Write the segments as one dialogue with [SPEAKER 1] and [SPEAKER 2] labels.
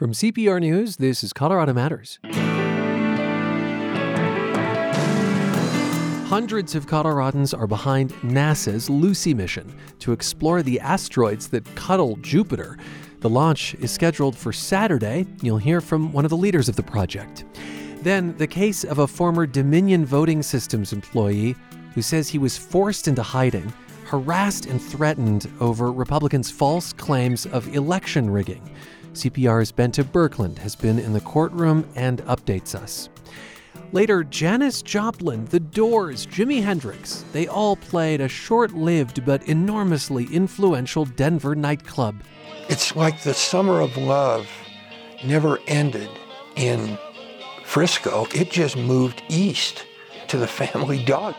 [SPEAKER 1] From CPR News, this is Colorado Matters. Hundreds of Coloradans are behind NASA's Lucy mission to explore the asteroids that cuddle Jupiter. The launch is scheduled for Saturday. You'll hear from one of the leaders of the project. Then, the case of a former Dominion Voting Systems employee who says he was forced into hiding, harassed, and threatened over Republicans' false claims of election rigging. CPR's Bente Birkeland has been in the courtroom and updates us. Later, Janis Joplin, The Doors, Jimi Hendrix, they all played a short lived but enormously influential Denver nightclub.
[SPEAKER 2] It's like the summer of love never ended in Frisco, it just moved east to the family dog.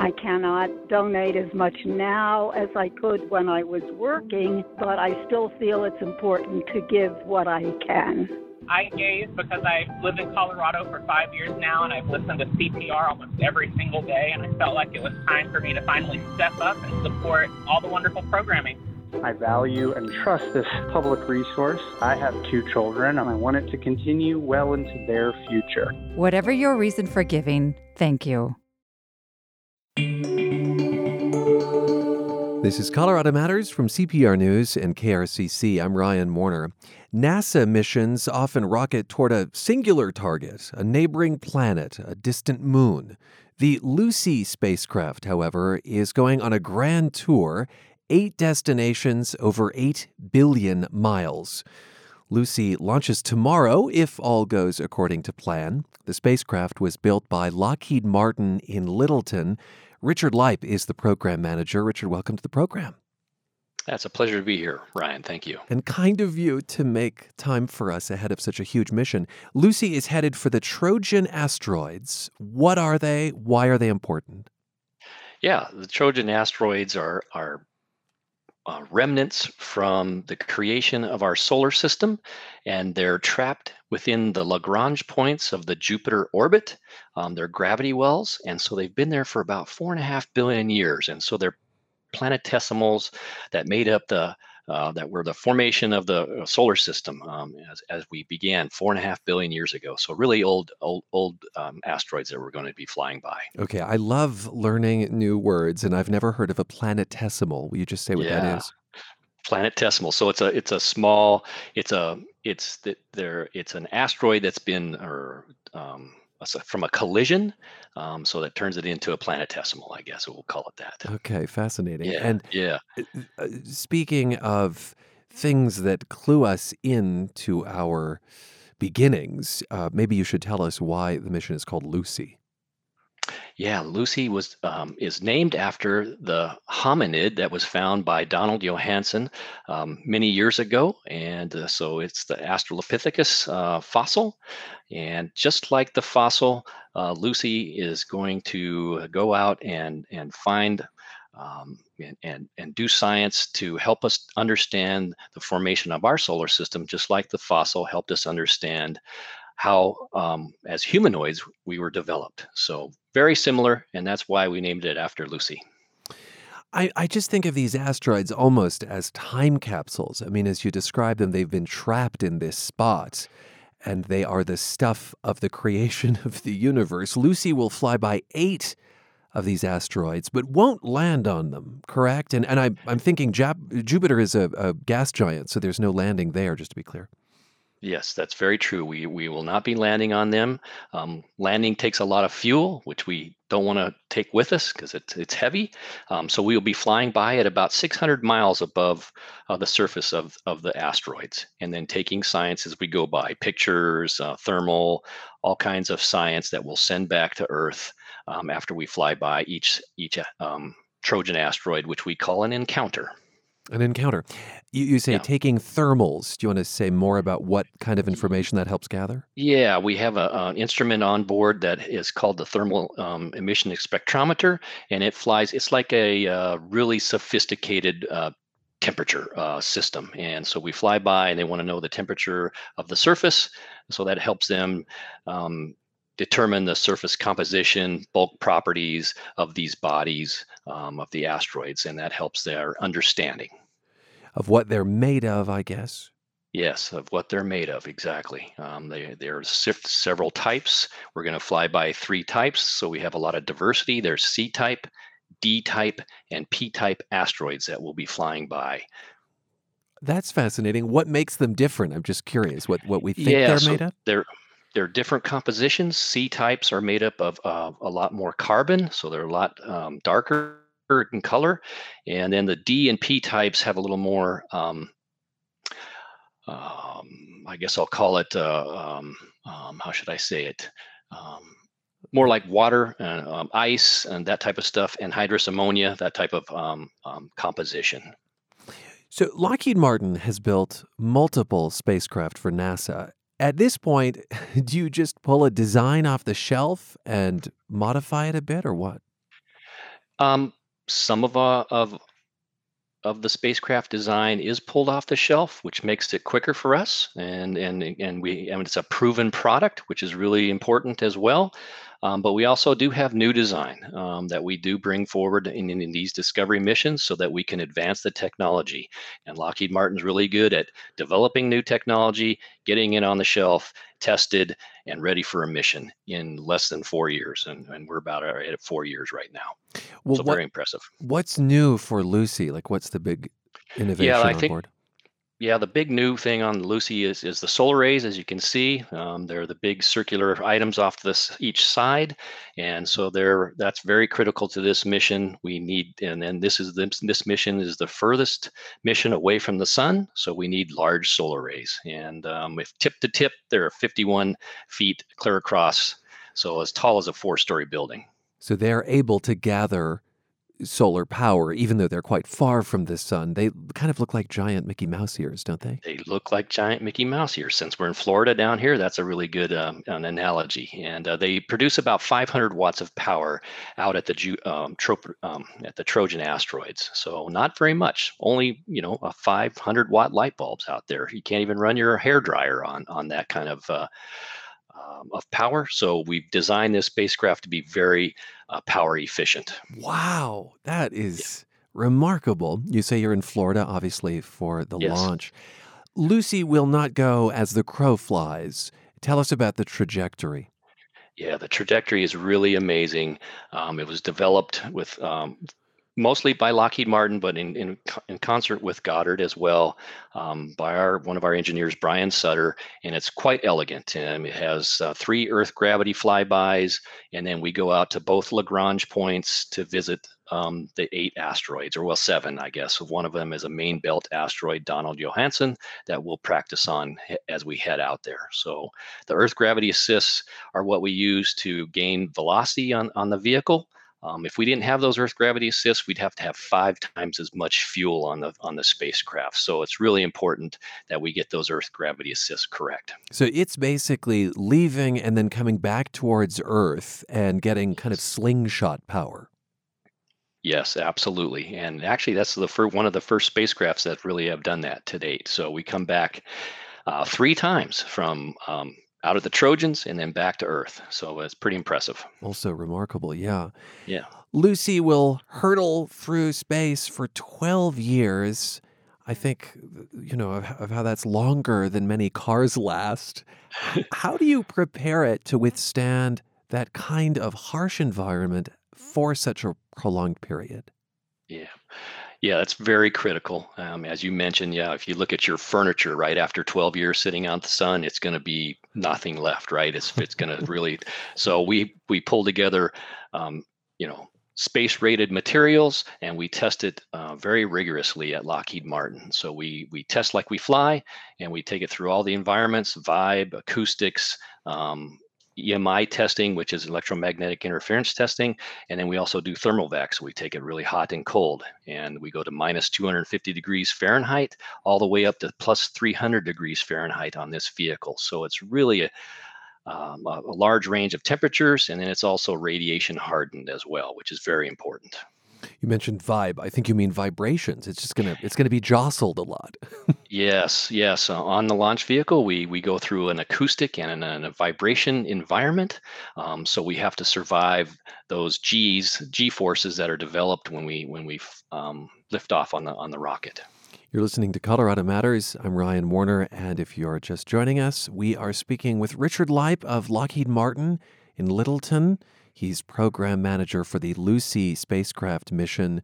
[SPEAKER 3] I cannot donate as much now as I could when I was working, but I still feel it's important to give what I can.
[SPEAKER 4] I gave because I've lived in Colorado for five years now and I've listened to CPR almost every single day, and I felt like it was time for me to finally step up and support all the wonderful programming.
[SPEAKER 5] I value and trust this public resource. I have two children and I want it to continue well into their future.
[SPEAKER 6] Whatever your reason for giving, thank you.
[SPEAKER 1] This is Colorado Matters from CPR News and KRCC. I'm Ryan Warner. NASA missions often rocket toward a singular target, a neighboring planet, a distant moon. The Lucy spacecraft, however, is going on a grand tour, eight destinations over 8 billion miles. Lucy launches tomorrow if all goes according to plan. The spacecraft was built by Lockheed Martin in Littleton. Richard Lipe is the program manager. Richard, welcome to the program.
[SPEAKER 7] That's a pleasure to be here, Ryan. Thank you.
[SPEAKER 1] And kind of you to make time for us ahead of such a huge mission. Lucy is headed for the Trojan asteroids. What are they? Why are they important?
[SPEAKER 7] Yeah, the Trojan asteroids are are uh, remnants from the creation of our solar system, and they're trapped within the Lagrange points of the Jupiter orbit. Um, they're gravity wells, and so they've been there for about four and a half billion years. And so they're planetesimals that made up the uh, that were the formation of the uh, solar system um, as, as we began four and a half billion years ago. So really old, old, old um, asteroids that we're going to be flying by.
[SPEAKER 1] Okay, I love learning new words, and I've never heard of a planetesimal. Will you just say what
[SPEAKER 7] yeah.
[SPEAKER 1] that is?
[SPEAKER 7] Planetesimal. So it's a it's a small. It's a it's that there. It's an asteroid that's been or um, from a collision. Um, so that turns it into a planetesimal, I guess we'll call it that.
[SPEAKER 1] Okay, fascinating.
[SPEAKER 7] Yeah,
[SPEAKER 1] and
[SPEAKER 7] yeah.
[SPEAKER 1] Uh, uh, speaking of things that clue us into our beginnings, uh, maybe you should tell us why the mission is called Lucy.
[SPEAKER 7] Yeah, Lucy was um, is named after the hominid that was found by Donald Johanson um, many years ago, and uh, so it's the Australopithecus uh, fossil. And just like the fossil, uh, Lucy is going to go out and and find um, and, and, and do science to help us understand the formation of our solar system, just like the fossil helped us understand how, um, as humanoids, we were developed. So very similar, and that's why we named it after Lucy.
[SPEAKER 1] I, I just think of these asteroids almost as time capsules. I mean, as you describe them, they've been trapped in this spot and they are the stuff of the creation of the universe. Lucy will fly by eight of these asteroids, but won't land on them, correct? And, and I, I'm thinking Jap- Jupiter is a, a gas giant, so there's no landing there, just to be clear.
[SPEAKER 7] Yes, that's very true. We we will not be landing on them. Um, landing takes a lot of fuel, which we don't want to take with us because it's it's heavy. Um, so we will be flying by at about 600 miles above uh, the surface of of the asteroids, and then taking science as we go by, pictures, uh, thermal, all kinds of science that we'll send back to Earth um, after we fly by each each um, Trojan asteroid, which we call an encounter.
[SPEAKER 1] An encounter. You, you say
[SPEAKER 7] Yeah.
[SPEAKER 1] taking thermals. Do you want to say more about what kind of information that helps gather?
[SPEAKER 7] Yeah, we have a, an instrument on board that is called the thermal um, emission spectrometer, and it flies. It's like a uh, really sophisticated uh, temperature uh, system, and so we fly by, and they want to know the temperature of the surface, so that helps them um, determine the surface composition, bulk properties of these bodies um, of the asteroids, and that helps their understanding.
[SPEAKER 1] Of what they're made of, I guess.
[SPEAKER 7] Yes, of what they're made of, exactly. Um, they, there's several types. We're going to fly by three types, so we have a lot of diversity. There's C type, D type, and P type asteroids that we'll be flying by.
[SPEAKER 1] That's fascinating. What makes them different? I'm just curious. What what we think
[SPEAKER 7] yeah,
[SPEAKER 1] they're
[SPEAKER 7] so
[SPEAKER 1] made of?
[SPEAKER 7] They're they're different compositions. C types are made up of uh, a lot more carbon, so they're a lot um, darker in color, and then the D and P types have a little more. Um, um, I guess I'll call it. Uh, um, um, how should I say it? Um, more like water, and ice, and that type of stuff, and hydrous ammonia, that type of composition.
[SPEAKER 1] So, Lockheed Martin has built multiple spacecraft for NASA. At this point, do you just pull a design off the shelf and modify it a bit, or what?
[SPEAKER 7] Um, some of uh, of of the spacecraft design is pulled off the shelf, which makes it quicker for us, and and and we and it's a proven product, which is really important as well. Um, but we also do have new design um, that we do bring forward in, in, these discovery missions so that we can advance the technology. And Lockheed Martin's really good at developing new technology, getting it on the shelf, tested, and ready for a mission in less than four years. And, and we're about at four years right now. Well, so what, very impressive.
[SPEAKER 1] What's new for Lucy? Like, what's the big innovation yeah, I on think, board?
[SPEAKER 7] Yeah, the big new thing on Lucy is is the solar rays. As you can see, um, they're the big circular items off this each side, and so they're that's very critical to this mission. We need, and then this is the, this mission is the furthest mission away from the sun, so we need large solar rays. And um, if tip to tip, they're 51 feet clear across, so as tall as a four-story building.
[SPEAKER 1] So they're able to gather solar power, even though they're quite far from the sun. They kind of look like giant Mickey Mouse ears, don't they?
[SPEAKER 7] They look like giant Mickey Mouse ears. Since we're in Florida down here, that's a really good um, an analogy. And uh, they produce about 500 watts of power out at the um, um, at the Trojan asteroids. So not very much. Only you know a 500 watt light bulbs out there. You can't even run your hair dryer on on that kind of. Uh, um, of power. So we've designed this spacecraft to be very uh, power efficient.
[SPEAKER 1] Wow, that is yeah. remarkable. You say you're in Florida, obviously, for the
[SPEAKER 7] yes.
[SPEAKER 1] launch. Lucy will not go as the crow flies. Tell us about the trajectory.
[SPEAKER 7] Yeah, the trajectory is really amazing. Um, it was developed with um, mostly by Lockheed Martin, but in, in, in concert with Goddard as well, um, by our one of our engineers, Brian Sutter, and it's quite elegant. Um, it has uh, three Earth gravity flybys, and then we go out to both Lagrange points to visit um, the eight asteroids, or well, seven, I guess. One of them is a main belt asteroid, Donald Johanson, that we'll practice on as we head out there. So the Earth gravity assists are what we use to gain velocity on, on the vehicle. Um, if we didn't have those Earth gravity assists, we'd have to have five times as much fuel on the on the spacecraft. So it's really important that we get those Earth gravity assists correct.
[SPEAKER 1] So it's basically leaving and then coming back towards Earth and getting kind of slingshot power.
[SPEAKER 7] Yes, absolutely. And actually, that's the first, one of the first spacecrafts that really have done that to date. So we come back uh, three times from um, out of the Trojans and then back to Earth. So uh, it's pretty impressive.
[SPEAKER 1] Also remarkable, yeah.
[SPEAKER 7] Yeah.
[SPEAKER 1] Lucy will hurtle through space for 12 years. I think, you know, of, of how that's longer than many cars last. how do you prepare it to withstand that kind of harsh environment for such a prolonged period?
[SPEAKER 7] Yeah. Yeah, that's very critical. Um, as you mentioned, yeah, if you look at your furniture right after 12 years sitting out the sun, it's going to be nothing left, right? It's it's going to really. So we we pull together, um, you know, space rated materials and we test it uh, very rigorously at Lockheed Martin. So we we test like we fly and we take it through all the environments, vibe, acoustics, um, EMI testing, which is electromagnetic interference testing. And then we also do thermal vac. So we take it really hot and cold. And we go to minus 250 degrees Fahrenheit all the way up to plus 300 degrees Fahrenheit on this vehicle. So it's really a, um, a, a large range of temperatures. And then it's also radiation hardened as well, which is very important.
[SPEAKER 1] You mentioned vibe. I think you mean vibrations. It's just gonna it's gonna be jostled a lot.
[SPEAKER 7] Yes, yes. Uh, on the launch vehicle, we we go through an acoustic and an, a vibration environment. Um, so we have to survive those G's, G forces that are developed when we when we um, lift off on the on the rocket.
[SPEAKER 1] You're listening to Colorado Matters. I'm Ryan Warner, and if you're just joining us, we are speaking with Richard Lipe of Lockheed Martin in Littleton. He's program manager for the Lucy spacecraft mission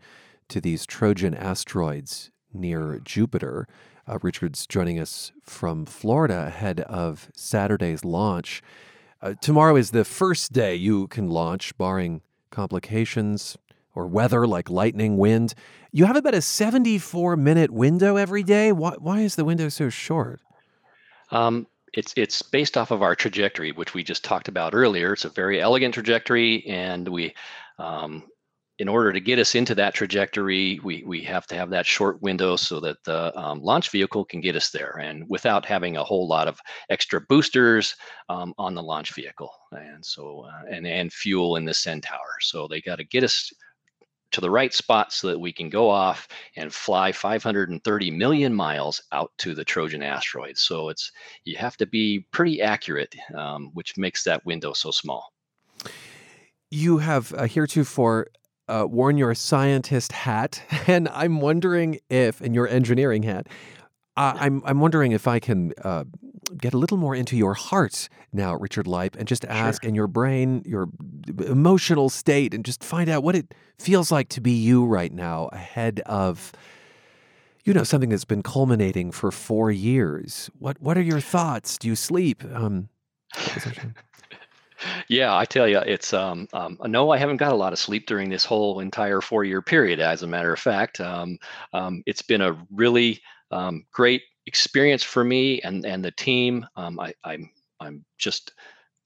[SPEAKER 1] to these Trojan asteroids near Jupiter. Uh, Richard's joining us from Florida ahead of Saturday's launch. Uh, tomorrow is the first day you can launch, barring complications or weather like lightning, wind. You have about a 74 minute window every day. Why, why is the window so short?
[SPEAKER 7] Um, it's it's based off of our trajectory, which we just talked about earlier. It's a very elegant trajectory, and we, um, in order to get us into that trajectory, we we have to have that short window so that the um, launch vehicle can get us there, and without having a whole lot of extra boosters um, on the launch vehicle, and so uh, and and fuel in the Centaur. So they got to get us to the right spot so that we can go off and fly 530 million miles out to the Trojan asteroid. So it's you have to be pretty accurate, um, which makes that window so small.
[SPEAKER 1] You have uh, heretofore uh, worn your scientist hat, and I'm wondering if, in your engineering hat, uh, I'm I'm wondering if I can uh, get a little more into your heart now, Richard Lipe, and just ask
[SPEAKER 7] Sure.
[SPEAKER 1] in your brain, your emotional state, and just find out what it feels like to be you right now ahead of, you know, something that's been culminating for four years. What What are your thoughts? Do you sleep? Um, what was I saying?
[SPEAKER 7] Yeah, I tell you, it's um, um, no, I haven't got a lot of sleep during this whole entire four-year period. As a matter of fact, um, um, it's been a really um, great experience for me and and the team. Um, I, I'm I'm just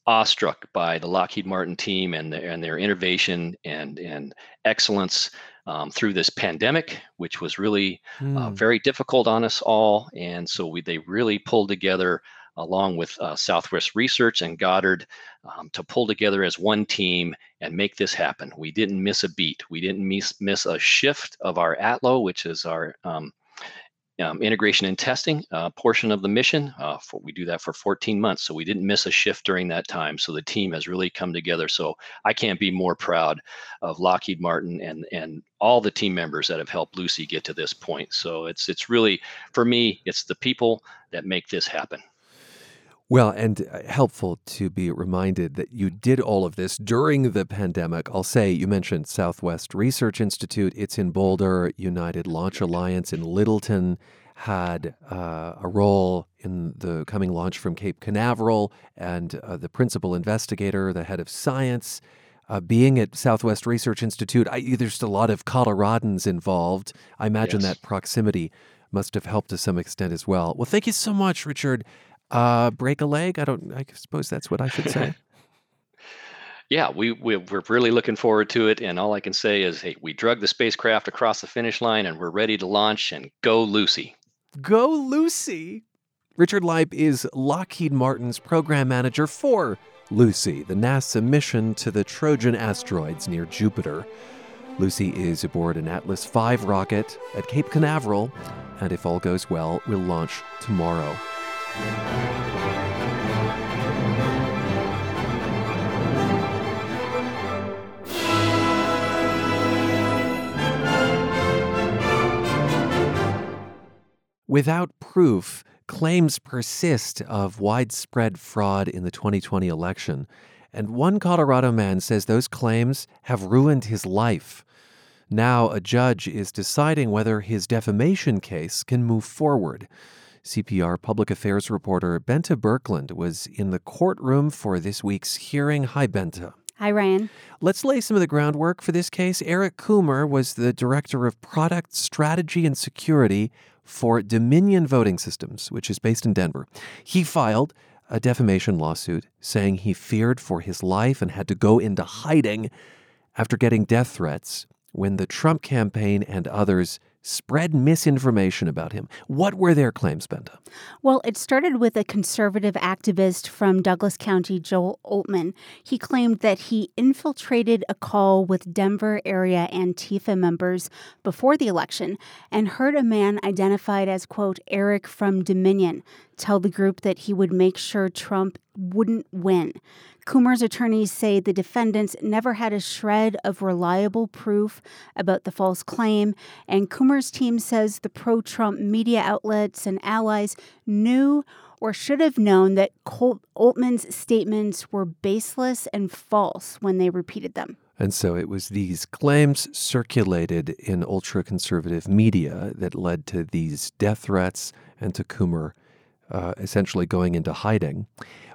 [SPEAKER 7] awestruck by the Lockheed Martin team and their and their innovation and and excellence um, through this pandemic, which was really uh,
[SPEAKER 1] Hmm.
[SPEAKER 7] very difficult on us all. And so we they really pulled together along with uh, Southwest Research and Goddard um, to pull together as one team and make this happen. We didn't miss a beat. We didn't miss miss a shift of our ATLO, which is our um, um, integration and testing uh, portion of the mission. Uh, for, we do that for 14 months, so we didn't miss a shift during that time. So the team has really come together. So I can't be more proud of Lockheed Martin and and all the team members that have helped Lucy get to this point. So it's it's really for me, it's the people that make this happen.
[SPEAKER 1] Well, and uh, helpful to be reminded that you did all of this during the pandemic. I'll say you mentioned Southwest Research Institute, it's in Boulder, United Launch Alliance in Littleton had uh, a role in the coming launch from Cape Canaveral, and uh, the principal investigator, the head of science. Uh, being at Southwest Research Institute, I, there's a lot of Coloradans involved. I imagine
[SPEAKER 7] Yes.
[SPEAKER 1] that proximity must have helped to some extent as well. Well, thank you so much, Richard. Uh, break a leg? I don't. I suppose that's what I should say.
[SPEAKER 7] Yeah, we, we we're really looking forward to it, and all I can say is, hey, we drug the spacecraft across the finish line, and we're ready to launch and go, Lucy.
[SPEAKER 1] Go Lucy! Richard Lipe is Lockheed Martin's program manager for Lucy, the NASA mission to the Trojan asteroids near Jupiter. Lucy is aboard an Atlas V rocket at Cape Canaveral, and if all goes well, will launch tomorrow. Without proof, claims persist of widespread fraud in the 2020 election, and one Colorado man says those claims have ruined his life. Now, a judge is deciding whether his defamation case can move forward. CPR public affairs reporter Bente Birkeland was in the courtroom for this week's hearing. Hi, Benta.
[SPEAKER 8] Hi, Ryan.
[SPEAKER 1] Let's lay some of the groundwork for this case. Eric Coomer was the director of product strategy and security for Dominion Voting Systems, which is based in Denver. He filed a defamation lawsuit saying he feared for his life and had to go into hiding after getting death threats when the Trump campaign and others spread misinformation about him. What were their claims, Bente?
[SPEAKER 8] Well, it started with a conservative activist from Douglas County, Joel Oltmann. He claimed that he infiltrated a call with Denver area Antifa members before the election and heard a man identified as, quote, Eric from Dominion tell the group that he would make sure Trump wouldn't win. Coomer's attorneys say the defendants never had a shred of reliable proof about the false claim, and Coomer's team says the pro Trump media outlets and allies knew or should have known that Colt Oltmann's statements were baseless and false when they repeated them.
[SPEAKER 1] And so it was these claims circulated in ultra conservative media that led to these death threats and to Coomer uh, essentially going into hiding.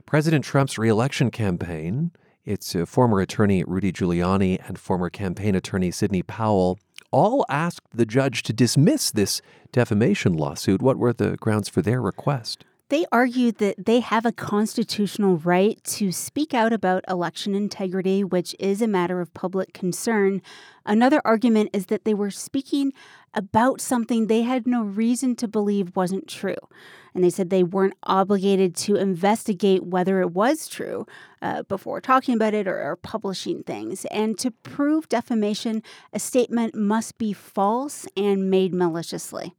[SPEAKER 1] President Trump's reelection campaign, its uh, former attorney Rudy Giuliani and former campaign attorney Sidney Powell all asked the judge to dismiss this defamation lawsuit. What were the grounds for their request?
[SPEAKER 8] They argued that they have a constitutional right to speak out about election integrity, which is a matter of public concern. Another argument is that they were speaking about something they had no reason to believe wasn't true. And they said they weren't obligated to investigate whether it was true uh, before talking about it or, or publishing things. And to prove defamation, a statement must be false and made maliciously.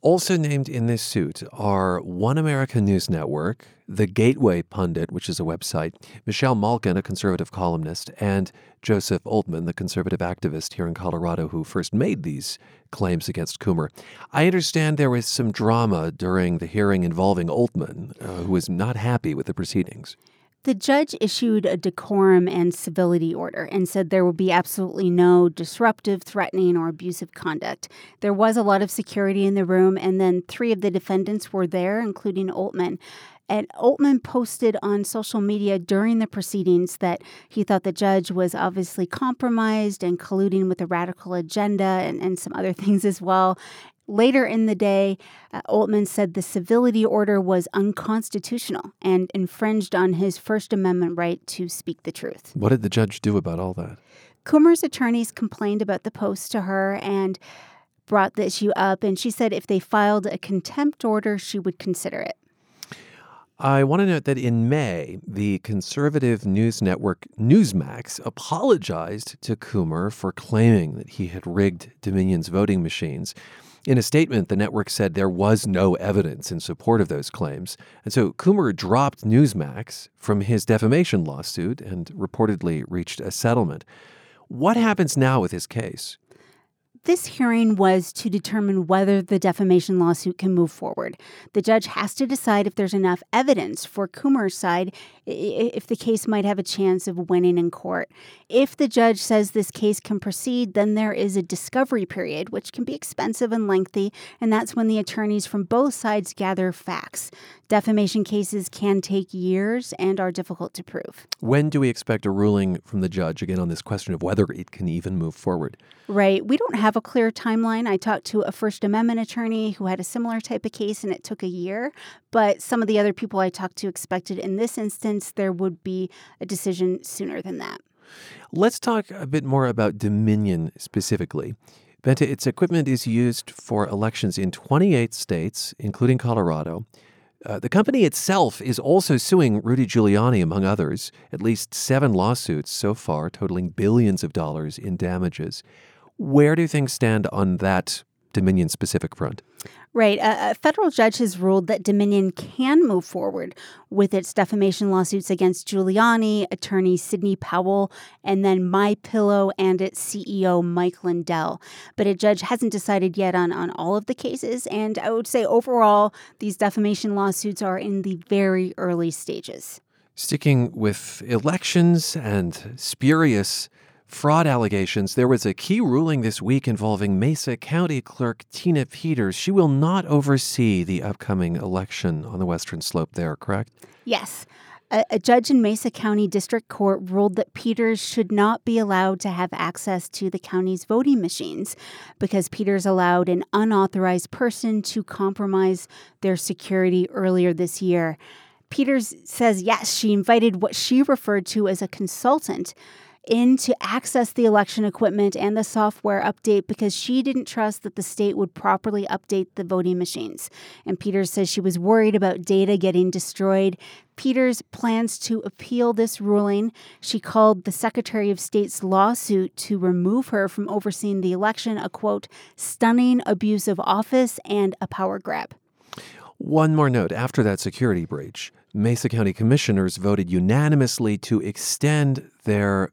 [SPEAKER 1] Also named in this suit are One America News Network, The Gateway Pundit, which is a website, Michelle Malkin, a conservative columnist, and Joseph Oltmann, the conservative activist here in Colorado who first made these claims against Coomer. I understand there was some drama during the hearing involving Oltmann, uh, who was not happy with the proceedings.
[SPEAKER 8] The judge issued a decorum and civility order and said there would be absolutely no disruptive, threatening, or abusive conduct. There was a lot of security in the room, and then three of the defendants were there, including Oltmann. And Oltmann posted on social media during the proceedings that he thought the judge was obviously compromised and colluding with a radical agenda and, and some other things as well. Later in the day, uh, Oltmann said the civility order was unconstitutional and infringed on his First Amendment right to speak the truth.
[SPEAKER 1] What did the judge do about all that?
[SPEAKER 8] Coomer's attorneys complained about the post to her and brought the issue up, and she said if they filed a contempt order, she would consider it.
[SPEAKER 1] I want to note that in May, the conservative news network Newsmax apologized to Coomer for claiming that he had rigged Dominion's voting machines. In a statement, the network said there was no evidence in support of those claims. And so Coomer dropped Newsmax from his defamation lawsuit and reportedly reached a settlement. What happens now with his case?
[SPEAKER 8] This hearing was to determine whether the defamation lawsuit can move forward. The judge has to decide if there's enough evidence for Coomer's side if the case might have a chance of winning in court. If the judge says this case can proceed, then there is a discovery period, which can be expensive and lengthy, and that's when the attorneys from both sides gather facts. Defamation cases can take years and are difficult to prove.
[SPEAKER 1] When do we expect a ruling from the judge again on this question of whether it can even move forward?
[SPEAKER 8] Right. We don't have a clear timeline. I talked to a First Amendment attorney who had a similar type of case and it took a year. But some of the other people I talked to expected in this instance there would be a decision sooner than that.
[SPEAKER 1] Let's talk a bit more about Dominion specifically. Bente, its equipment is used for elections in 28 states, including Colorado. Uh, the company itself is also suing Rudy Giuliani, among others, at least seven lawsuits so far, totaling billions of dollars in damages. Where do things stand on that Dominion specific front?
[SPEAKER 8] Right. A, a, federal judge has ruled that Dominion can move forward with its defamation lawsuits against Giuliani, attorney Sidney Powell, and then My Pillow and its CEO Mike Lindell. But a judge hasn't decided yet on, on all of the cases. And I would say overall, these defamation lawsuits are in the very early stages.
[SPEAKER 1] Sticking with elections and spurious fraud allegations, there was a key ruling this week involving Mesa County Clerk Tina Peters. She will not oversee the upcoming election on the Western Slope there, correct?
[SPEAKER 8] Yes. A, a, judge in Mesa County District Court ruled that Peters should not be allowed to have access to the county's voting machines because Peters allowed an unauthorized person to compromise their security earlier this year. Peters says yes, she invited what she referred to as a consultant in to access the election equipment and the software update because she didn't trust that the state would properly update the voting machines. And Peters says she was worried about data getting destroyed. Peters plans to appeal this ruling. She called the Secretary of State's lawsuit to remove her from overseeing the election a quote, stunning abuse of office and a power grab.
[SPEAKER 1] One more note after that security breach, Mesa County commissioners voted unanimously to extend their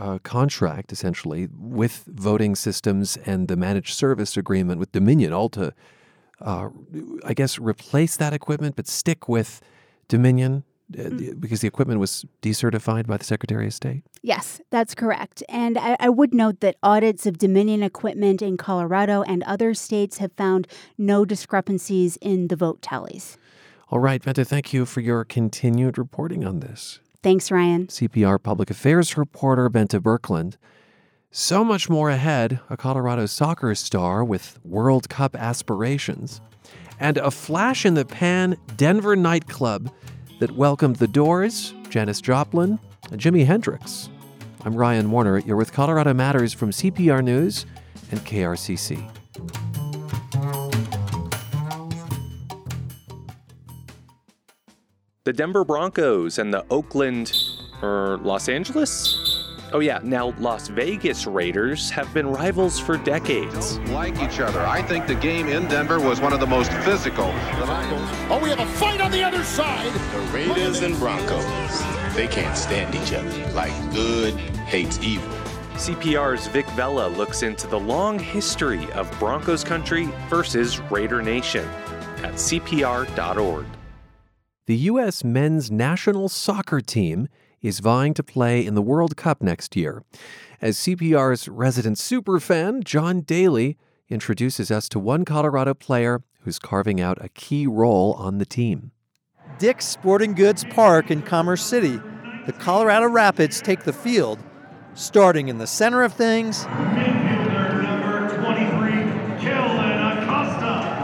[SPEAKER 1] uh, contract, essentially, with voting systems and the managed service agreement with Dominion, all to, uh, I guess, replace that equipment, but stick with Dominion mm. because the equipment was decertified by the Secretary of State?
[SPEAKER 8] Yes, that's correct. And I, I, would note that audits of Dominion equipment in Colorado and other states have found no discrepancies in the vote tallies.
[SPEAKER 1] All right, Bente, thank you for your continued reporting on this.
[SPEAKER 8] Thanks, Ryan.
[SPEAKER 1] CPR Public Affairs reporter Bente Birkeland. So much more ahead a Colorado soccer star with World Cup aspirations, and a flash in the pan Denver nightclub that welcomed the Doors, Janis Joplin, and Jimi Hendrix. I'm Ryan Warner. You're with Colorado Matters from CPR News and KRCC.
[SPEAKER 9] The Denver Broncos and the Oakland, or Los Angeles? Oh, yeah, now Las Vegas Raiders have been rivals for decades.
[SPEAKER 10] Don't like each other. I think the game in Denver was one of the most physical.
[SPEAKER 11] Oh, we have a fight on the other side.
[SPEAKER 12] The Raiders and Broncos, they can't stand each other. Like good hates evil.
[SPEAKER 9] CPR's Vic Vela looks into the long history of Broncos country versus Raider Nation at CPR.org.
[SPEAKER 1] The U.S. men's national soccer team is vying to play in the World Cup next year. As CPR's resident superfan, John Daly introduces us to one Colorado player who's carving out a key role on the team.
[SPEAKER 13] Dick's Sporting Goods Park in Commerce City, the Colorado Rapids take the field, starting in the center of things. Kellyn acosta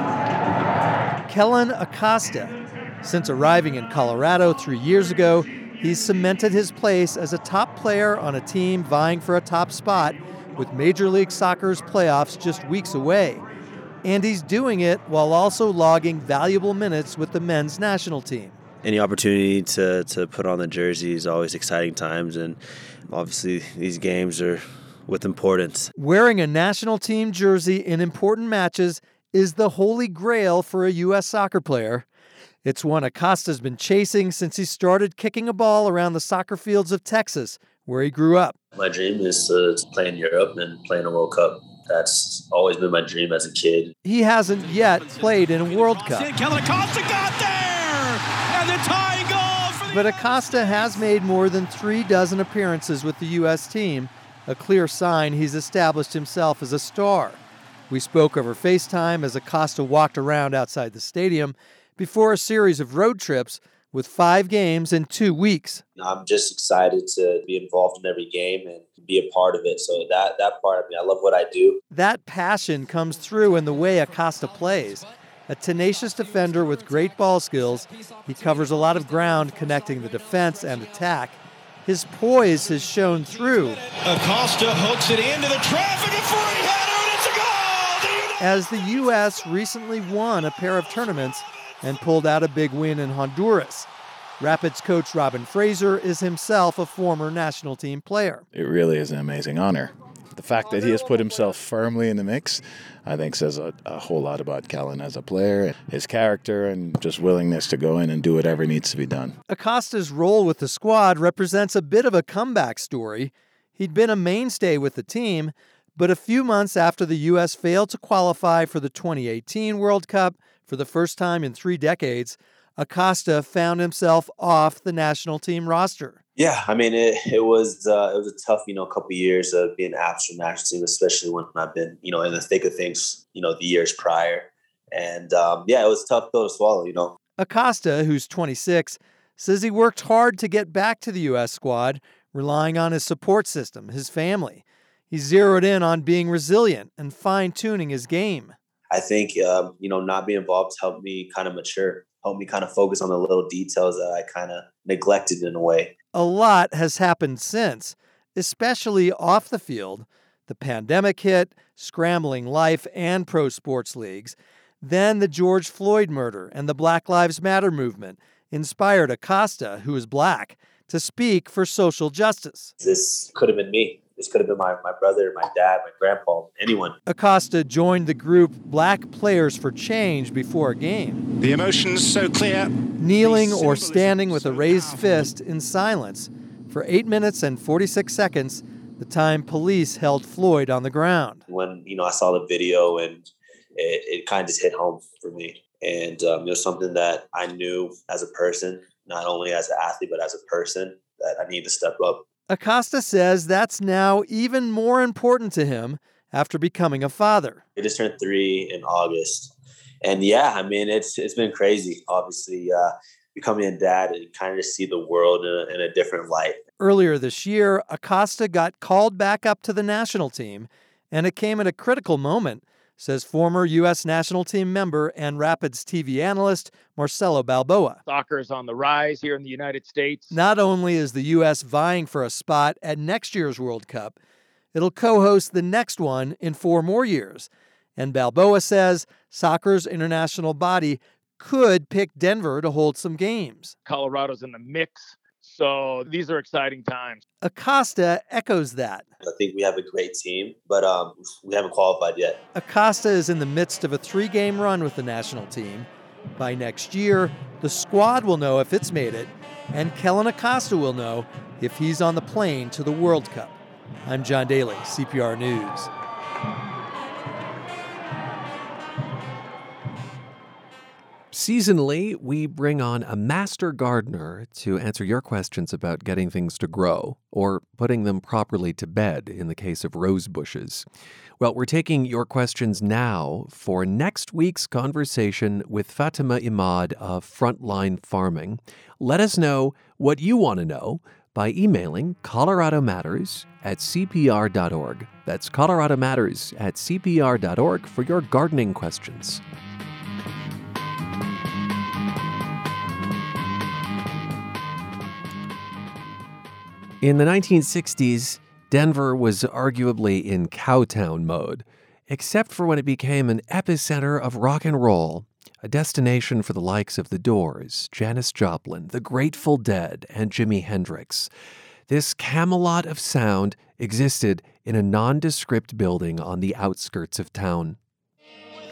[SPEAKER 13] Kellyn Acosta. Since arriving in Colorado three years ago, He's cemented his place as a top player on a team vying for a top spot with Major League Soccer's playoffs just weeks away. And he's doing it while also logging valuable minutes with the men's national team.
[SPEAKER 14] Any opportunity to, to put on the jersey is always exciting times, and obviously these games are with importance.
[SPEAKER 13] Wearing a national team jersey in important matches is the holy grail for a U.S. soccer player. It's one Acosta's been chasing since he started kicking a ball around the soccer fields of Texas, where he grew up.
[SPEAKER 14] My dream is to play in Europe and play in a World Cup. That's always been my dream as a kid.
[SPEAKER 13] He hasn't yet played in a World Cup.
[SPEAKER 11] Kellyn Acosta got there! And the tying goal
[SPEAKER 13] But Acosta has made more than three dozen appearances with the U.S. team, a clear sign he's established himself as a star. We spoke over FaceTime as Acosta walked around outside the stadium before a series of road trips with five games in two weeks.
[SPEAKER 14] I'm just excited to be involved in every game and be a part of it. So that that part, I mean, I love what I do.
[SPEAKER 13] That passion comes through in the way Acosta plays. A tenacious defender with great ball skills, he covers a lot of ground connecting the defense and attack. His poise has shown through.
[SPEAKER 11] Acosta hooks it into the traffic, a free header, and it's a goal!
[SPEAKER 13] As the U.S. recently won a pair of tournaments, and pulled out a big win in Honduras. Rapids coach Robin Fraser is himself a former national team player.
[SPEAKER 15] It really is an amazing honor. The fact that he has put himself firmly in the mix, I think, says a, a whole lot about Kellyn as a player, his character, and just willingness to go in and do whatever needs to be done.
[SPEAKER 13] Acosta's role with the squad represents a bit of a comeback story. He'd been a mainstay with the team, but a few months after the U.S. failed to qualify for the 2018 World Cup, for the first time in three decades, Acosta found himself off the national team roster.
[SPEAKER 14] Yeah, I mean it. It was uh, it was a tough, you know, couple of years of being absent from national team, especially when I've been, you know, in the thick of things, you know, the years prior. And um, yeah, it was tough though to swallow, you know.
[SPEAKER 13] Acosta, who's 26, says he worked hard to get back to the U.S. squad, relying on his support system, his family. He zeroed in on being resilient and fine tuning his game.
[SPEAKER 14] I think um, you know not being involved helped me kind of mature, helped me kind of focus on the little details that I kind of neglected in a way.
[SPEAKER 13] A lot has happened since. especially off the field. The pandemic hit, scrambling life and pro sports leagues. Then the George Floyd murder and the Black Lives Matter movement inspired Acosta, who is black, to speak for social justice.
[SPEAKER 14] This could have been me. This could have been my, my brother, my dad, my grandpa, anyone.
[SPEAKER 13] Acosta joined the group Black Players for Change before a game.
[SPEAKER 11] The emotions so clear.
[SPEAKER 13] Kneeling or standing with a raised fist in silence for 8 minutes and 46 seconds, the time police held Floyd on the ground.
[SPEAKER 14] When, you know, I saw the video and it, it kind of just hit home for me. And um, it was something that I knew as a person, not only as an athlete, but as a person, that I need to step up
[SPEAKER 13] Acosta says that's now even more important to him after becoming a father.
[SPEAKER 14] I just turned three in August. And yeah, I mean, it's it's been crazy, obviously, uh, becoming a dad and kind of see the world in a, in a different light.
[SPEAKER 13] Earlier this year, Acosta got called back up to the national team, and it came at a critical moment says former U.S. national team member and Rapids TV analyst Marcelo Balboa.
[SPEAKER 16] Soccer is on the rise here in the United States.
[SPEAKER 13] Not only is the U.S. vying for a spot at next year's World Cup, it'll co host the next one in four more years. And Balboa says soccer's international body could pick Denver to hold some games.
[SPEAKER 16] Colorado's in the mix. So these are exciting times.
[SPEAKER 13] Acosta echoes that.
[SPEAKER 14] I think we have a great team, but um, we haven't qualified yet.
[SPEAKER 13] Acosta is in the midst of a three game run with the national team. By next year, the squad will know if it's made it, and Kellyn Acosta will know if he's on the plane to the World Cup. I'm John Daly, CPR News.
[SPEAKER 1] Seasonally, we bring on a master gardener to answer your questions about getting things to grow or putting them properly to bed in the case of rose bushes. Well, we're taking your questions now for next week's conversation with Fatuma Emmad of Frontline Farming. Let us know what you want to know by emailing Colorado Matters at CPR.org. That's Colorado Matters at CPR.org for your gardening questions. In the 1960s, Denver was arguably in cowtown mode, except for when it became an epicenter of rock and roll, a destination for the likes of The Doors, Janis Joplin, The Grateful Dead, and Jimi Hendrix. This Camelot of sound existed in a nondescript building on the outskirts of town.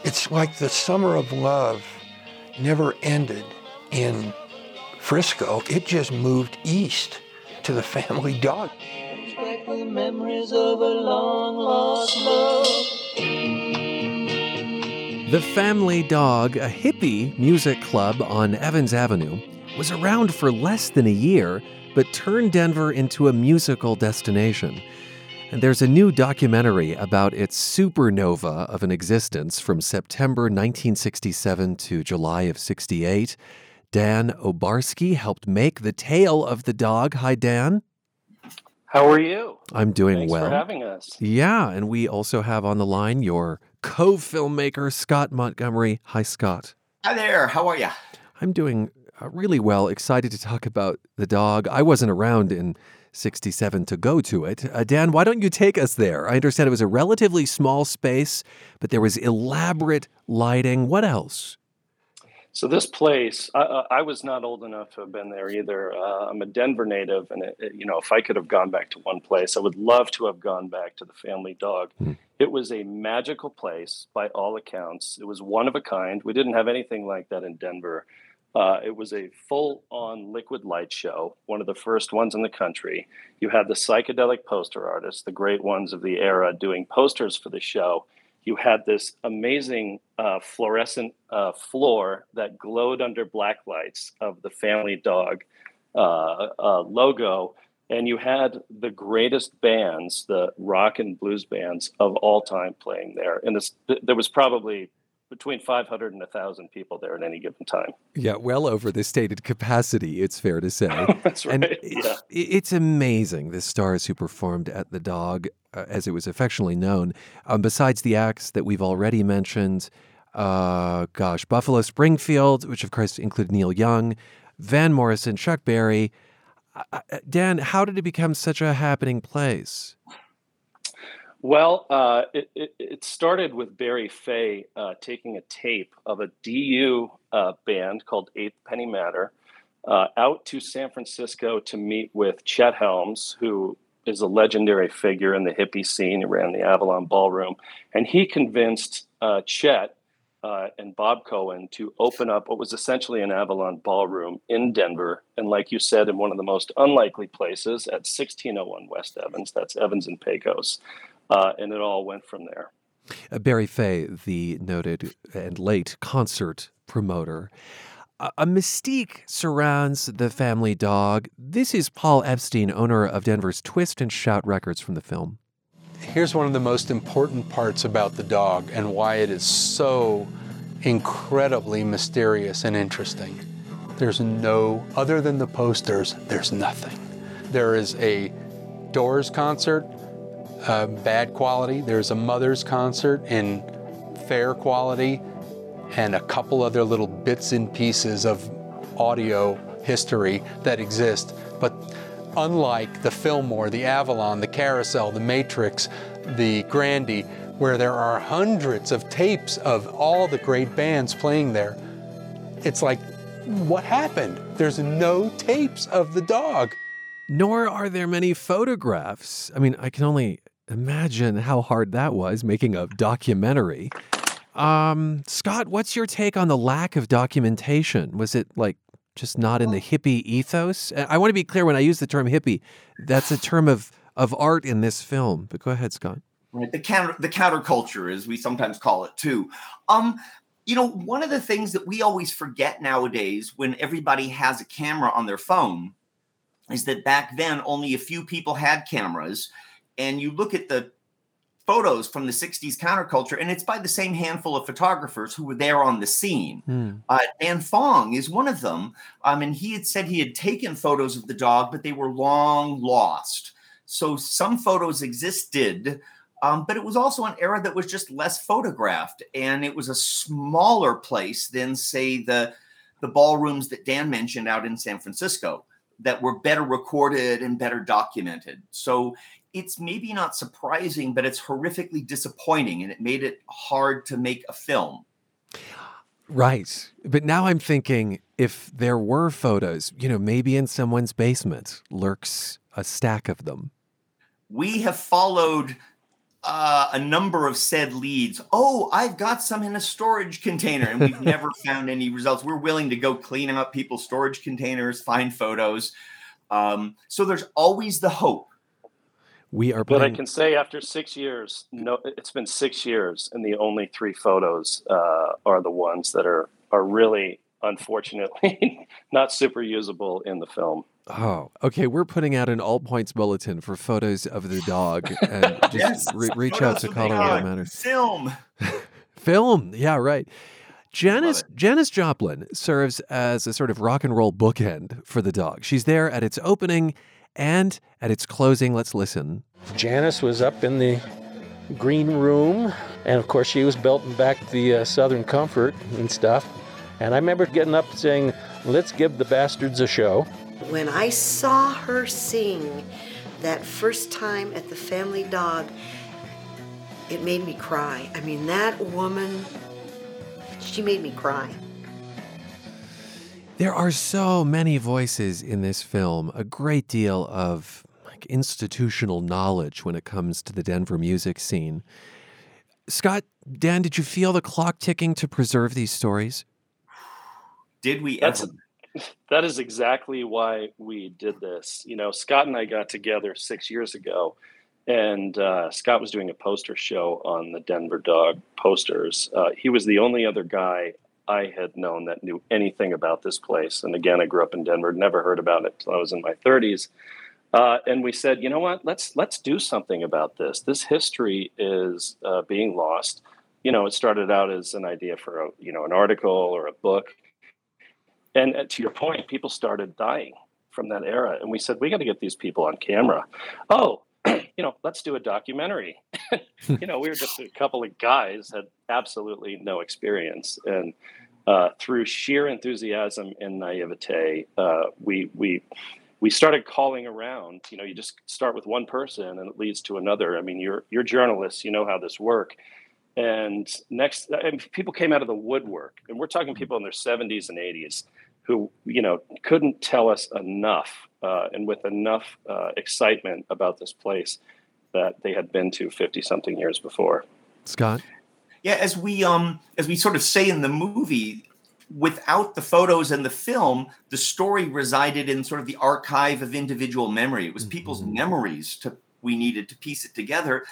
[SPEAKER 2] It's like the summer of love never ended in Frisco, it just moved east to the family dog. The
[SPEAKER 1] Family Dog, a hippie music club on Evans Avenue, was around for less than a year, but turned Denver into a musical destination. And there's a new documentary about its supernova of an existence from September 1967 to July of 68. Dan Obarski helped make the tale of the dog. Hi, Dan.
[SPEAKER 17] How are you?
[SPEAKER 1] I'm doing
[SPEAKER 17] Thanks
[SPEAKER 1] well.
[SPEAKER 17] Thanks for having us.
[SPEAKER 1] Yeah, and we also have on the line your co-filmmaker Scott Montgomery. Hi, Scott.
[SPEAKER 18] Hi there. How are you?
[SPEAKER 1] I'm doing uh, really well. Excited to talk about the dog. I wasn't around in 67 to go to it. Uh, Dan, why don't you take us there? I understand it was a relatively small space, but there was elaborate lighting. What else?
[SPEAKER 17] So this place, I, I, was not old enough to have been there either. Uh, I'm a Denver native, and it, it, you know, if I could have gone back to one place, I would love to have gone back to the Family Dog. Hmm. It was a magical place by all accounts. It was one of a kind. We didn't have anything like that in Denver. Uh, it was a full-on liquid light show, one of the first ones in the country. You had the psychedelic poster artists, the great ones of the era, doing posters for the show you had this amazing uh, fluorescent uh, floor that glowed under black lights of the family dog uh, uh, logo. And you had the greatest bands, the rock and blues bands of all time playing there. And this, there was probably between 500 and 1,000 people there at any given time.
[SPEAKER 1] Yeah, well over the stated capacity, it's fair to say.
[SPEAKER 17] That's right.
[SPEAKER 1] And
[SPEAKER 17] yeah.
[SPEAKER 1] it's amazing, the stars who performed at the Dog, uh, as it was affectionately known. Um, besides the acts that we've already mentioned, uh, gosh, Buffalo Springfield, which of course included Neil Young, Van Morrison, Chuck Berry. Uh, Dan, how did it become such a happening place?
[SPEAKER 17] Well, uh, it, it, it, started with Barry Fey uh, taking a tape of a DU uh, band called Eighth Penny Matter uh, out to San Francisco to meet with Chet Helms, who is a legendary figure in the hippie scene. He ran the Avalon Ballroom. And he convinced uh, Chet uh, and Bob Cohen to open up what was essentially an Avalon Ballroom in Denver. And like you said, in one of the most unlikely places at 1601 West Evans, that's Evans and Pecos uh, and it all went from there.
[SPEAKER 1] Uh, Barry Fey, the noted and late concert promoter. A mystique surrounds the family dog. This is Paul Epstein, owner of Denver's Twist and Shout Records from the film.
[SPEAKER 2] Here's one of the most important parts about the dog and why it is so incredibly mysterious and interesting. There's no, other than the posters, there's nothing. There is a Doors concert uh, bad quality. There's a mother's concert in fair quality, and a couple other little bits and pieces of audio history that exist. But unlike the Fillmore, the Avalon, the Carousel, the Matrix, the Grande, where there are hundreds of tapes of all the great bands playing there, it's like, what happened? There's no tapes of the dog.
[SPEAKER 1] Nor are there many photographs. I mean, I can only imagine how hard that was making a documentary. Um, Scott, what's your take on the lack of documentation? Was it like just not in the hippie ethos? I want to be clear when I use the term hippie, that's a term of of art in this film. But go ahead, Scott.
[SPEAKER 18] Right, the counter the counterculture, as we sometimes call it too. Um, you know, one of the things that we always forget nowadays when everybody has a camera on their phone is that back then only a few people had cameras and you look at the photos from the 60s counterculture, and it's by the same handful of photographers who were there on the scene. Mm. Uh, Dan Fong is one of them. Um, and he had said he had taken photos of the dog, but they were long lost. So some photos existed, um, but it was also an era that was just less photographed. And it was a smaller place than, say, the, the ballrooms that Dan mentioned out in San Francisco that were better recorded and better documented. So it's maybe not surprising, but it's horrifically disappointing and it made it hard to make a film.
[SPEAKER 1] Right. But now I'm thinking if there were photos, you know, maybe in someone's basement lurks a stack of them.
[SPEAKER 18] We have followed uh, a number of said leads. Oh, I've got some in a storage container, and we've never found any results. We're willing to go clean up people's storage containers, find photos. Um, so there's always the hope
[SPEAKER 1] we are.
[SPEAKER 17] But I can say after six years, no, it's been six years, and the only three photos uh, are the ones that are are really, unfortunately, not super usable in the film.
[SPEAKER 1] Oh, okay. We're putting out an all points bulletin for photos of the dog, and just yes, re- reach out to Colorado Matters.
[SPEAKER 18] Film.
[SPEAKER 1] film. Yeah, right. Janis Janis Joplin serves as a sort of rock and roll bookend for the dog. She's there at its opening and at its closing, let's listen.
[SPEAKER 19] Janis was up in the green room, and of course, she was belting back the uh, Southern Comfort and stuff. And I remember getting up saying, Let's give the bastards a show.
[SPEAKER 20] When I saw her sing that first time at the Family Dog, it made me cry. I mean, that woman, she made me cry.
[SPEAKER 1] There are so many voices in this film, a great deal of like institutional knowledge when it comes to the Denver music scene. Scott, Dan, did you feel the clock ticking to preserve these stories?
[SPEAKER 18] Did we
[SPEAKER 17] That's, ever? That is exactly why we did this. You know, Scott and I got together six years ago, and uh, Scott was doing a poster show on the Denver Dog posters. Uh, he was the only other guy I had known that knew anything about this place. And again, I grew up in Denver, never heard about it until I was in my 30s. Uh, and we said, you know what? Let's let's do something about this. This history is uh, being lost. You know, it started out as an idea for a you know an article or a book, and uh, to your point, people started dying from that era. And we said, we got to get these people on camera. Oh, you know, let's do a documentary. you know, we were just a couple of guys had absolutely no experience, and uh, through sheer enthusiasm and naivete, uh, we we we started calling around. You know, you just start with one person and it leads to another. I mean, you're you're journalists, you know how this work. And next, and people came out of the woodwork, and we're talking people in their 70s and 80s who, you know, couldn't tell us enough uh, and with enough uh, excitement about this place that they had been to 50 something years before.
[SPEAKER 1] Scott?
[SPEAKER 18] Yeah, as we um as we sort of say in the movie, without the photos and the film, the story resided in sort of the archive of individual memory. It was people's
[SPEAKER 1] Mm-hmm.
[SPEAKER 18] memories to we needed to piece it together,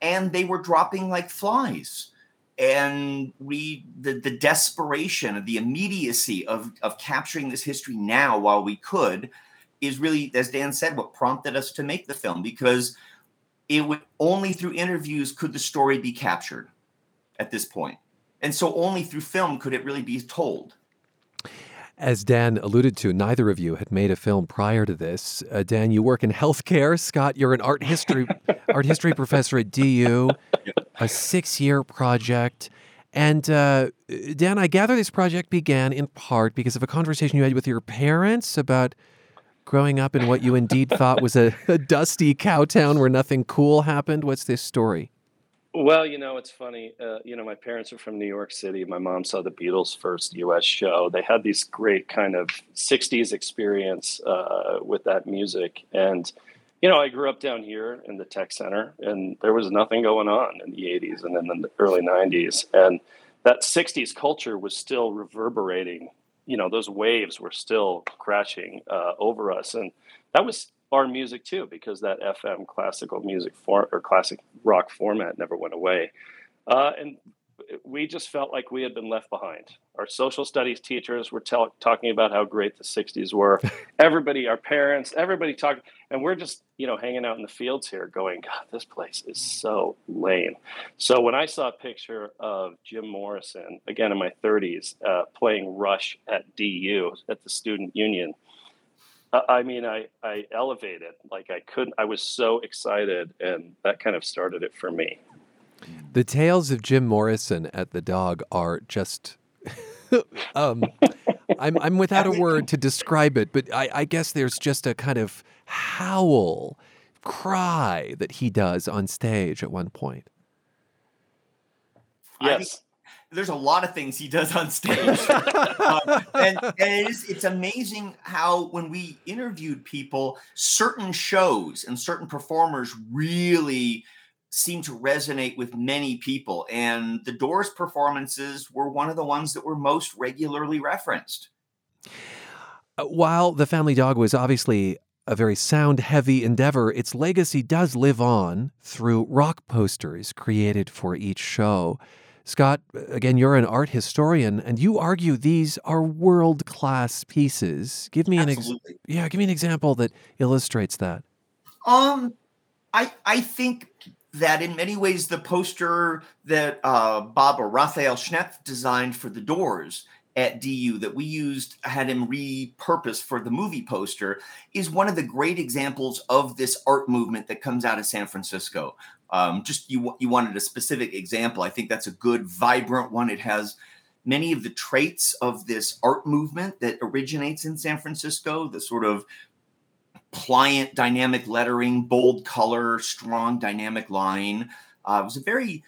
[SPEAKER 18] and they were dropping like flies. And we the the desperation, of the immediacy of of capturing this history now while we could is really, as Dan said, what prompted us to make the film because it would only through interviews could the story be captured at this point. And so only through film could it really be told.
[SPEAKER 1] As Dan alluded to, neither of you had made a film prior to this. Uh, Dan, you work in healthcare. Scott, you're an art history art history professor at DU, a six year project. And uh, Dan, I gather this project began in part because of a conversation you had with your parents about growing up in what you indeed thought was a, a dusty cow town where nothing cool happened. What's this story?
[SPEAKER 17] Well, you know, it's funny. Uh, you know, my parents are from New York City. My mom saw the Beatles' first U.S. show. They had these great kind of '60s experience uh, with that music, and you know, I grew up down here in the tech center, and there was nothing going on in the '80s and then in the early '90s, and that '60s culture was still reverberating. You know, those waves were still crashing uh, over us, and that was our music too, because that FM classical music for, or classic rock format never went away. Uh, and we just felt like we had been left behind. Our social studies teachers were tell, talking about how great the 60s were. everybody, our parents, everybody talking, and we're just, you know, hanging out in the fields here going, God, this place is so lame. So when I saw a picture of Jim Morrison, again in my 30s, uh, playing Rush at DU, at the Student Union, uh, I mean, I, I elevated like I couldn't. I was so excited, and that kind of started it for me.
[SPEAKER 1] The tales of Jim Morrison at the dog are just. um, I'm I'm without a word to describe it, but I, I guess there's just a kind of howl, cry that he does on stage at one point.
[SPEAKER 17] Yes.
[SPEAKER 18] there's a lot of things he does on stage. Um, and and it is, it's amazing how when we interviewed people, certain shows and certain performers really seem to resonate with many people. And the Doors performances were one of the ones that were most regularly referenced.
[SPEAKER 1] Uh, While The Family Dog was obviously a very sound heavy endeavor, its legacy does live on through rock posters created for each show. Scott, again, you're an art historian, and you argue these are world class pieces. Give me an ex- yeah, give me an example that illustrates that.
[SPEAKER 18] Um, I I think that in many ways the poster that uh, Bob or Raphael Schnepf designed for the Doors at DU that we used had him repurposed for the movie poster is one of the great examples of this art movement that comes out of San Francisco. Um, just you you wanted a specific example. I think that's a good, vibrant one. It has many of the traits of this art movement that originates in San Francisco. The sort of pliant, dynamic lettering, bold color, strong, dynamic line. Uh, it was a very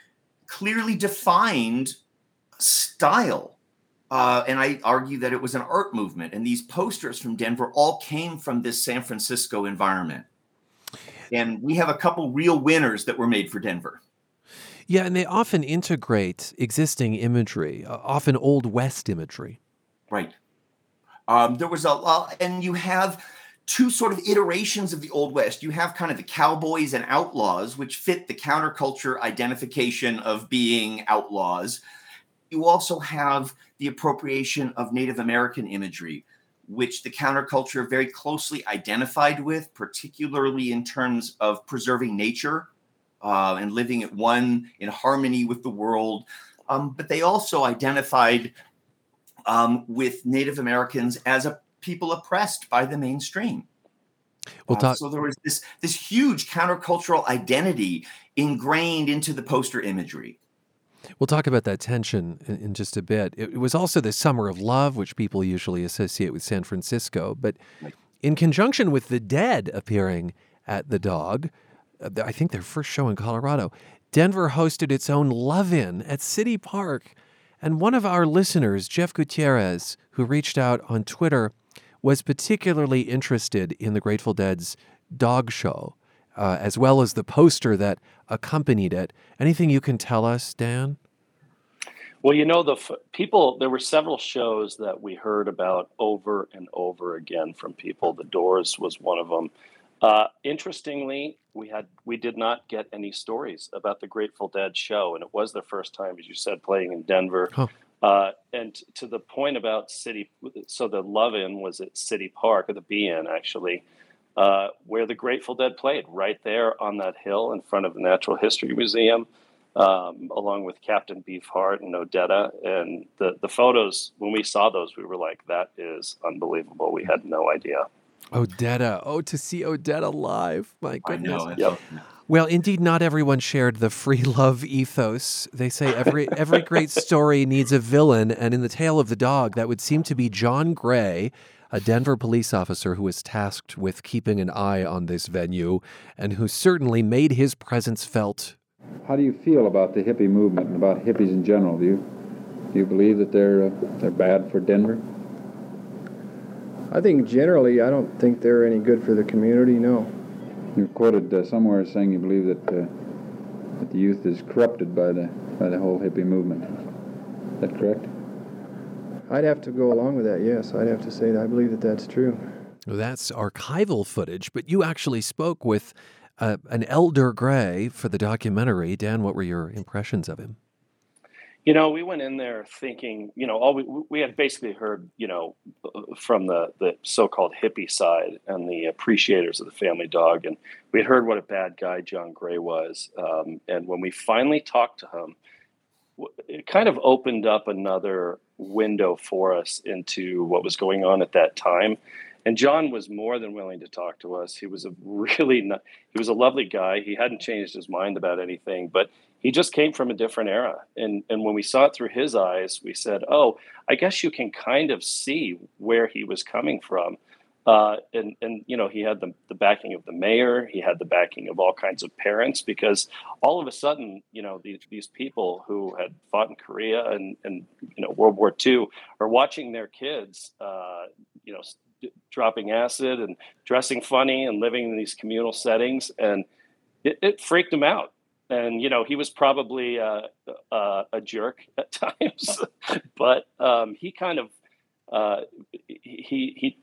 [SPEAKER 18] clearly defined style. Uh, and I argue that it was an art movement. And these posters from Denver all came from this San Francisco environment. And we have a couple real winners that were made for Denver.
[SPEAKER 1] Yeah, and they often integrate existing imagery, uh, often Old West imagery.
[SPEAKER 18] Right. Um, there was a lot, and you have two sort of iterations of the Old West. You have kind of the cowboys and outlaws, which fit the counterculture identification of being outlaws. You also have the appropriation of Native American imagery, which the counterculture very closely identified with, particularly in terms of preserving nature uh, and living at one in harmony with the world. Um, but they also identified um, with Native Americans as a people oppressed by the mainstream.
[SPEAKER 1] We'll
[SPEAKER 18] Uh,
[SPEAKER 1] talk.
[SPEAKER 18] so there was this this huge countercultural identity ingrained into the poster imagery.
[SPEAKER 1] We'll talk about that tension in, in just a bit. It, it was also the summer of love, which people usually associate with San Francisco. But in conjunction with the Dead appearing at the Dog, uh, I think their first show in Colorado, Denver hosted its own Love In at City Park. And one of our listeners, Jeff Gutierrez, who reached out on Twitter, was particularly interested in the Grateful Dead's dog show, uh, as well as the poster that accompanied it. Anything you can tell us, Dan?
[SPEAKER 17] Well, you know, the f- people, there were several shows that we heard about over and over again from people. The Doors was one of them. Uh, interestingly, we had we did not get any stories about the Grateful Dead show, and it was the first time, as you said, playing in Denver.
[SPEAKER 1] Huh.
[SPEAKER 17] Uh, and to the point about City, so the Love In was at City Park, or the Be In actually, uh, where the Grateful Dead played, right there on that hill in front of the Natural History Museum, um, along with Captain Beefheart and Odetta. And the, the photos, when we saw those, we were like, that is unbelievable. We had no idea.
[SPEAKER 1] Odetta. Oh, to see Odetta live. My goodness.
[SPEAKER 17] know, Yep.
[SPEAKER 1] Well, indeed, not everyone shared the free love ethos. They say every every great story needs a villain, and in the tale of the dog, that would seem to be John Gray, a Denver police officer who was tasked with keeping an eye on this venue, and who certainly made his presence felt.
[SPEAKER 21] How do you feel about the hippie movement and about hippies in general? Do you do you believe that they're uh, they're bad for Denver?
[SPEAKER 22] I think generally, I don't think they're any good for the community. No.
[SPEAKER 21] You're quoted uh, somewhere saying you believe that uh, that the youth is corrupted by the by the whole hippie movement. Is that correct?
[SPEAKER 22] I'd have to go along with that. Yes, I'd have to say that I believe that that's true.
[SPEAKER 1] Well, That's archival footage, but you actually spoke with uh, an elder Gray for the documentary. Dan, what were your impressions of him?
[SPEAKER 17] You know, we went in there thinking, you know, all we, we had basically heard, you know, from the, the so-called hippie side and the appreciators of the family dog. And we had heard what a bad guy John Gray was. Um, and when we finally talked to him, it kind of opened up another window for us into what was going on at that time. And John was more than willing to talk to us. He was a really, no- he was a lovely guy. He hadn't changed his mind about anything, but he just came from a different era. And and when we saw it through his eyes, we said, "Oh, I guess you can kind of see where he was coming from." Uh, and and you know, he had the the backing of the mayor. He had the backing of all kinds of parents because all of a sudden, you know, these these people who had fought in Korea and and you know World War II are watching their kids, uh, you know, d- dropping acid and dressing funny and living in these communal settings, and it, it freaked them out and you know he was probably uh, uh, a jerk at times, but um, he kind of uh, he he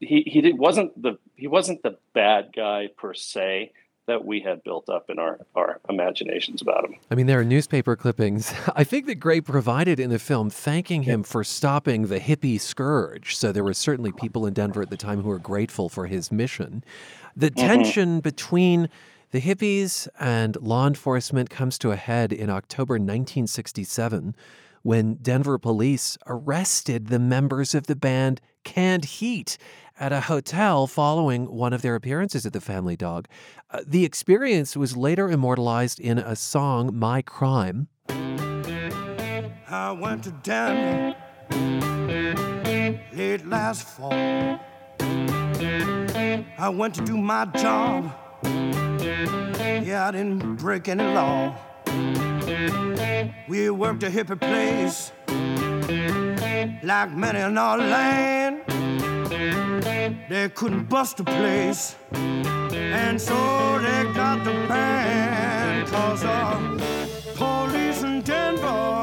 [SPEAKER 17] he he did, wasn't the he wasn't the bad guy per se that we had built up in our our imaginations about him.
[SPEAKER 1] I mean, there are newspaper clippings. I think that Gray provided in the film thanking him for stopping the hippie scourge. So there were certainly people in Denver at the time who were grateful for his mission. The tension between the hippies and law enforcement comes to a head in October 1967 when Denver police arrested the members of the band Canned Heat at a hotel following one of their appearances at the Family Dog. Uh, the experience was later immortalized in a song, My Crime.
[SPEAKER 23] I went to Denver late last fall. I went to do my job. Yeah, I didn't break any law. We worked a hippie place like many in our land. They couldn't bust a place, and so they got the ban. Cause uh, police in Denver,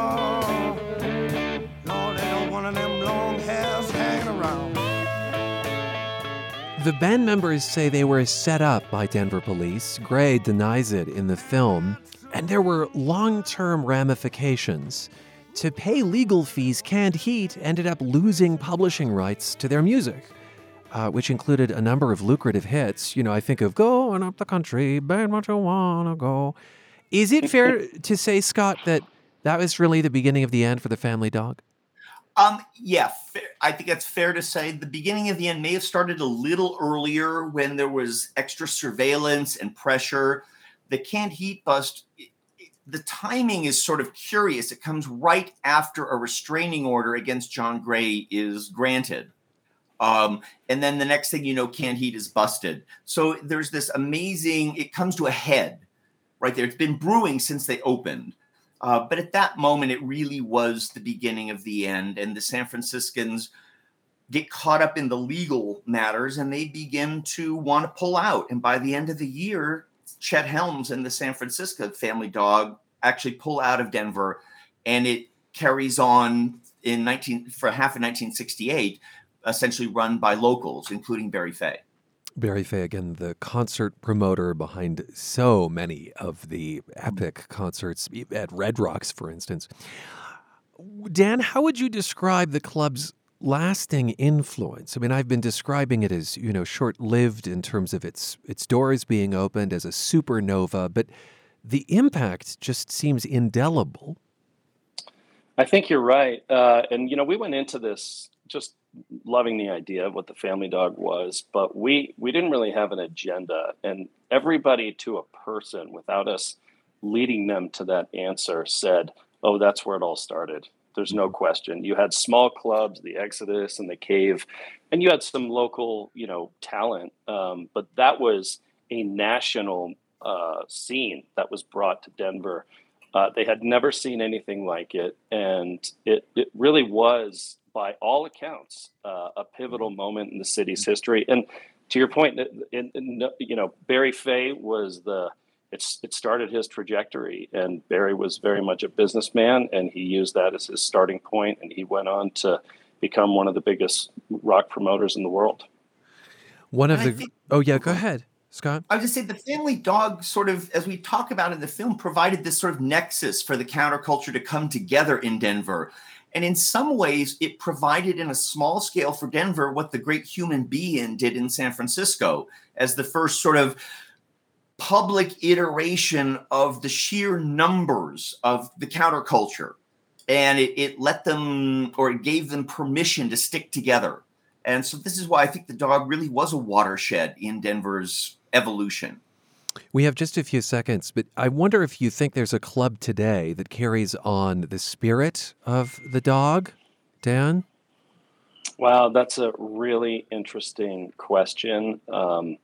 [SPEAKER 1] The band members say they were set up by Denver police. Gray denies it in the film. And there were long term ramifications. To pay legal fees, Canned Heat ended up losing publishing rights to their music, uh, which included a number of lucrative hits. You know, I think of Going Up the Country, Bang What You Wanna Go. Is it fair to say, Scott, that that was really the beginning of the end for the family dog?
[SPEAKER 18] Um, yeah, I think that's fair to say. The beginning of the end may have started a little earlier when there was extra surveillance and pressure. The canned heat bust, the timing is sort of curious. It comes right after a restraining order against John Gray is granted. Um, and then the next thing you know, canned heat is busted. So there's this amazing, it comes to a head right there. It's been brewing since they opened. Uh, but at that moment, it really was the beginning of the end. And the San Franciscans get caught up in the legal matters and they begin to want to pull out. And by the end of the year, Chet Helms and the San Francisco family dog actually pull out of Denver. And it carries on in 19 for half of 1968 essentially run by locals, including Barry Fey.
[SPEAKER 1] Barry Fey, again, the concert promoter behind so many of the epic concerts at Red Rocks, for instance. Dan, how would you describe the club's lasting influence? I mean, I've been describing it as, you know, short-lived in terms of its its doors being opened as a supernova, but the impact just seems indelible.
[SPEAKER 17] I think you're right. Uh, and, you know, we went into this just loving the idea of what the family dog was, but we we didn't really have an agenda, and everybody to a person, without us leading them to that answer, said, "Oh, that's where it all started." There's no question. You had small clubs, the Exodus and the Cave, and you had some local, you know, talent, um, but that was a national uh, scene that was brought to Denver. Uh, they had never seen anything like it, and it it really was by all accounts, uh, a pivotal mm-hmm. moment in the city's mm-hmm. history. And to your point, in, in, you know, Barry Fey was the it's it started his trajectory, and Barry was very mm-hmm. much a businessman, and he used that as his starting point, and he went on to become one of the biggest rock promoters in the world.
[SPEAKER 1] One of and the think, oh yeah, go ahead. Scott?
[SPEAKER 18] I would just say the family dog sort of, as we talk about in the film, provided this sort of nexus for the counterculture to come together in Denver. And in some ways, it provided in a small scale for Denver what the great Human Be-In did in San Francisco as the first sort of public iteration of the sheer numbers of the counterculture. And it, it let them, or it gave them permission to stick together. And so this is why I think the dog really was a watershed in Denver's evolution.
[SPEAKER 1] We have just a few seconds, but I wonder if you think there's a club today that carries on the spirit of the dog, Dan?
[SPEAKER 17] Wow, that's a really interesting question. Um,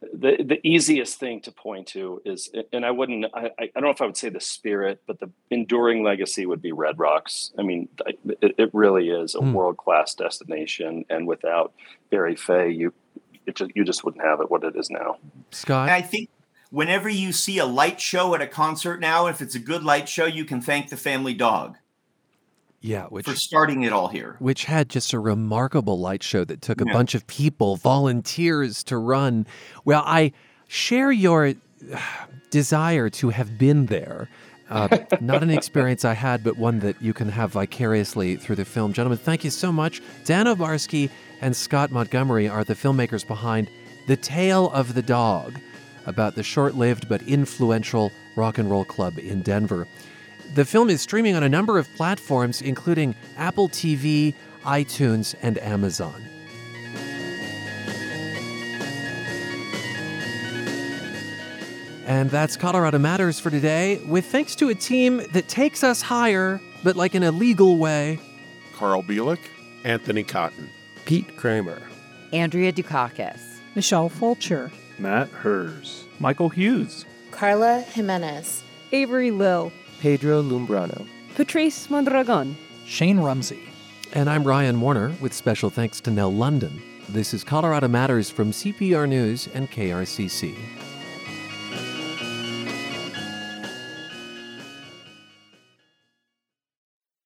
[SPEAKER 17] the the easiest thing to point to is, and I wouldn't, I, I don't know if I would say the spirit, but the enduring legacy would be Red Rocks. I mean, it, it really is a hmm. world class destination, and without Barry Fey, you just, you just wouldn't have it what it is now.
[SPEAKER 1] Scott,
[SPEAKER 18] I think whenever you see a light show at a concert now, if it's a good light show, you can thank the family dog.
[SPEAKER 1] Yeah, which,
[SPEAKER 18] for starting it all here.
[SPEAKER 1] Which had just a remarkable light show that took a yeah. bunch of people, volunteers to run. Well, I share your desire to have been there. Uh, not an experience I had, but one that you can have vicariously through the film. Gentlemen, thank you so much. Dan Obarski and Scott Montgomery are the filmmakers behind The Tale of the Dog, about the short lived but influential rock and roll club in Denver. The film is streaming on a number of platforms, including Apple TV, iTunes, and Amazon. And that's Colorado Matters for today, with thanks to a team that takes us higher, but like in a legal way.
[SPEAKER 24] Carl Bielek, Anthony Cotton,
[SPEAKER 25] Pete Kramer,
[SPEAKER 6] Andrea Dukakis,
[SPEAKER 26] Michelle Fulcher,
[SPEAKER 27] Matt Hers,
[SPEAKER 28] Michael Hughes,
[SPEAKER 29] Carla Jimenez,
[SPEAKER 30] Avery Lill,
[SPEAKER 31] Pedro Lumbrano,
[SPEAKER 32] Patrice Mondragon,
[SPEAKER 33] Shane Rumsey.
[SPEAKER 1] And I'm Ryan Warner with special thanks to Nell London. This is Colorado Matters from CPR News and KRCC.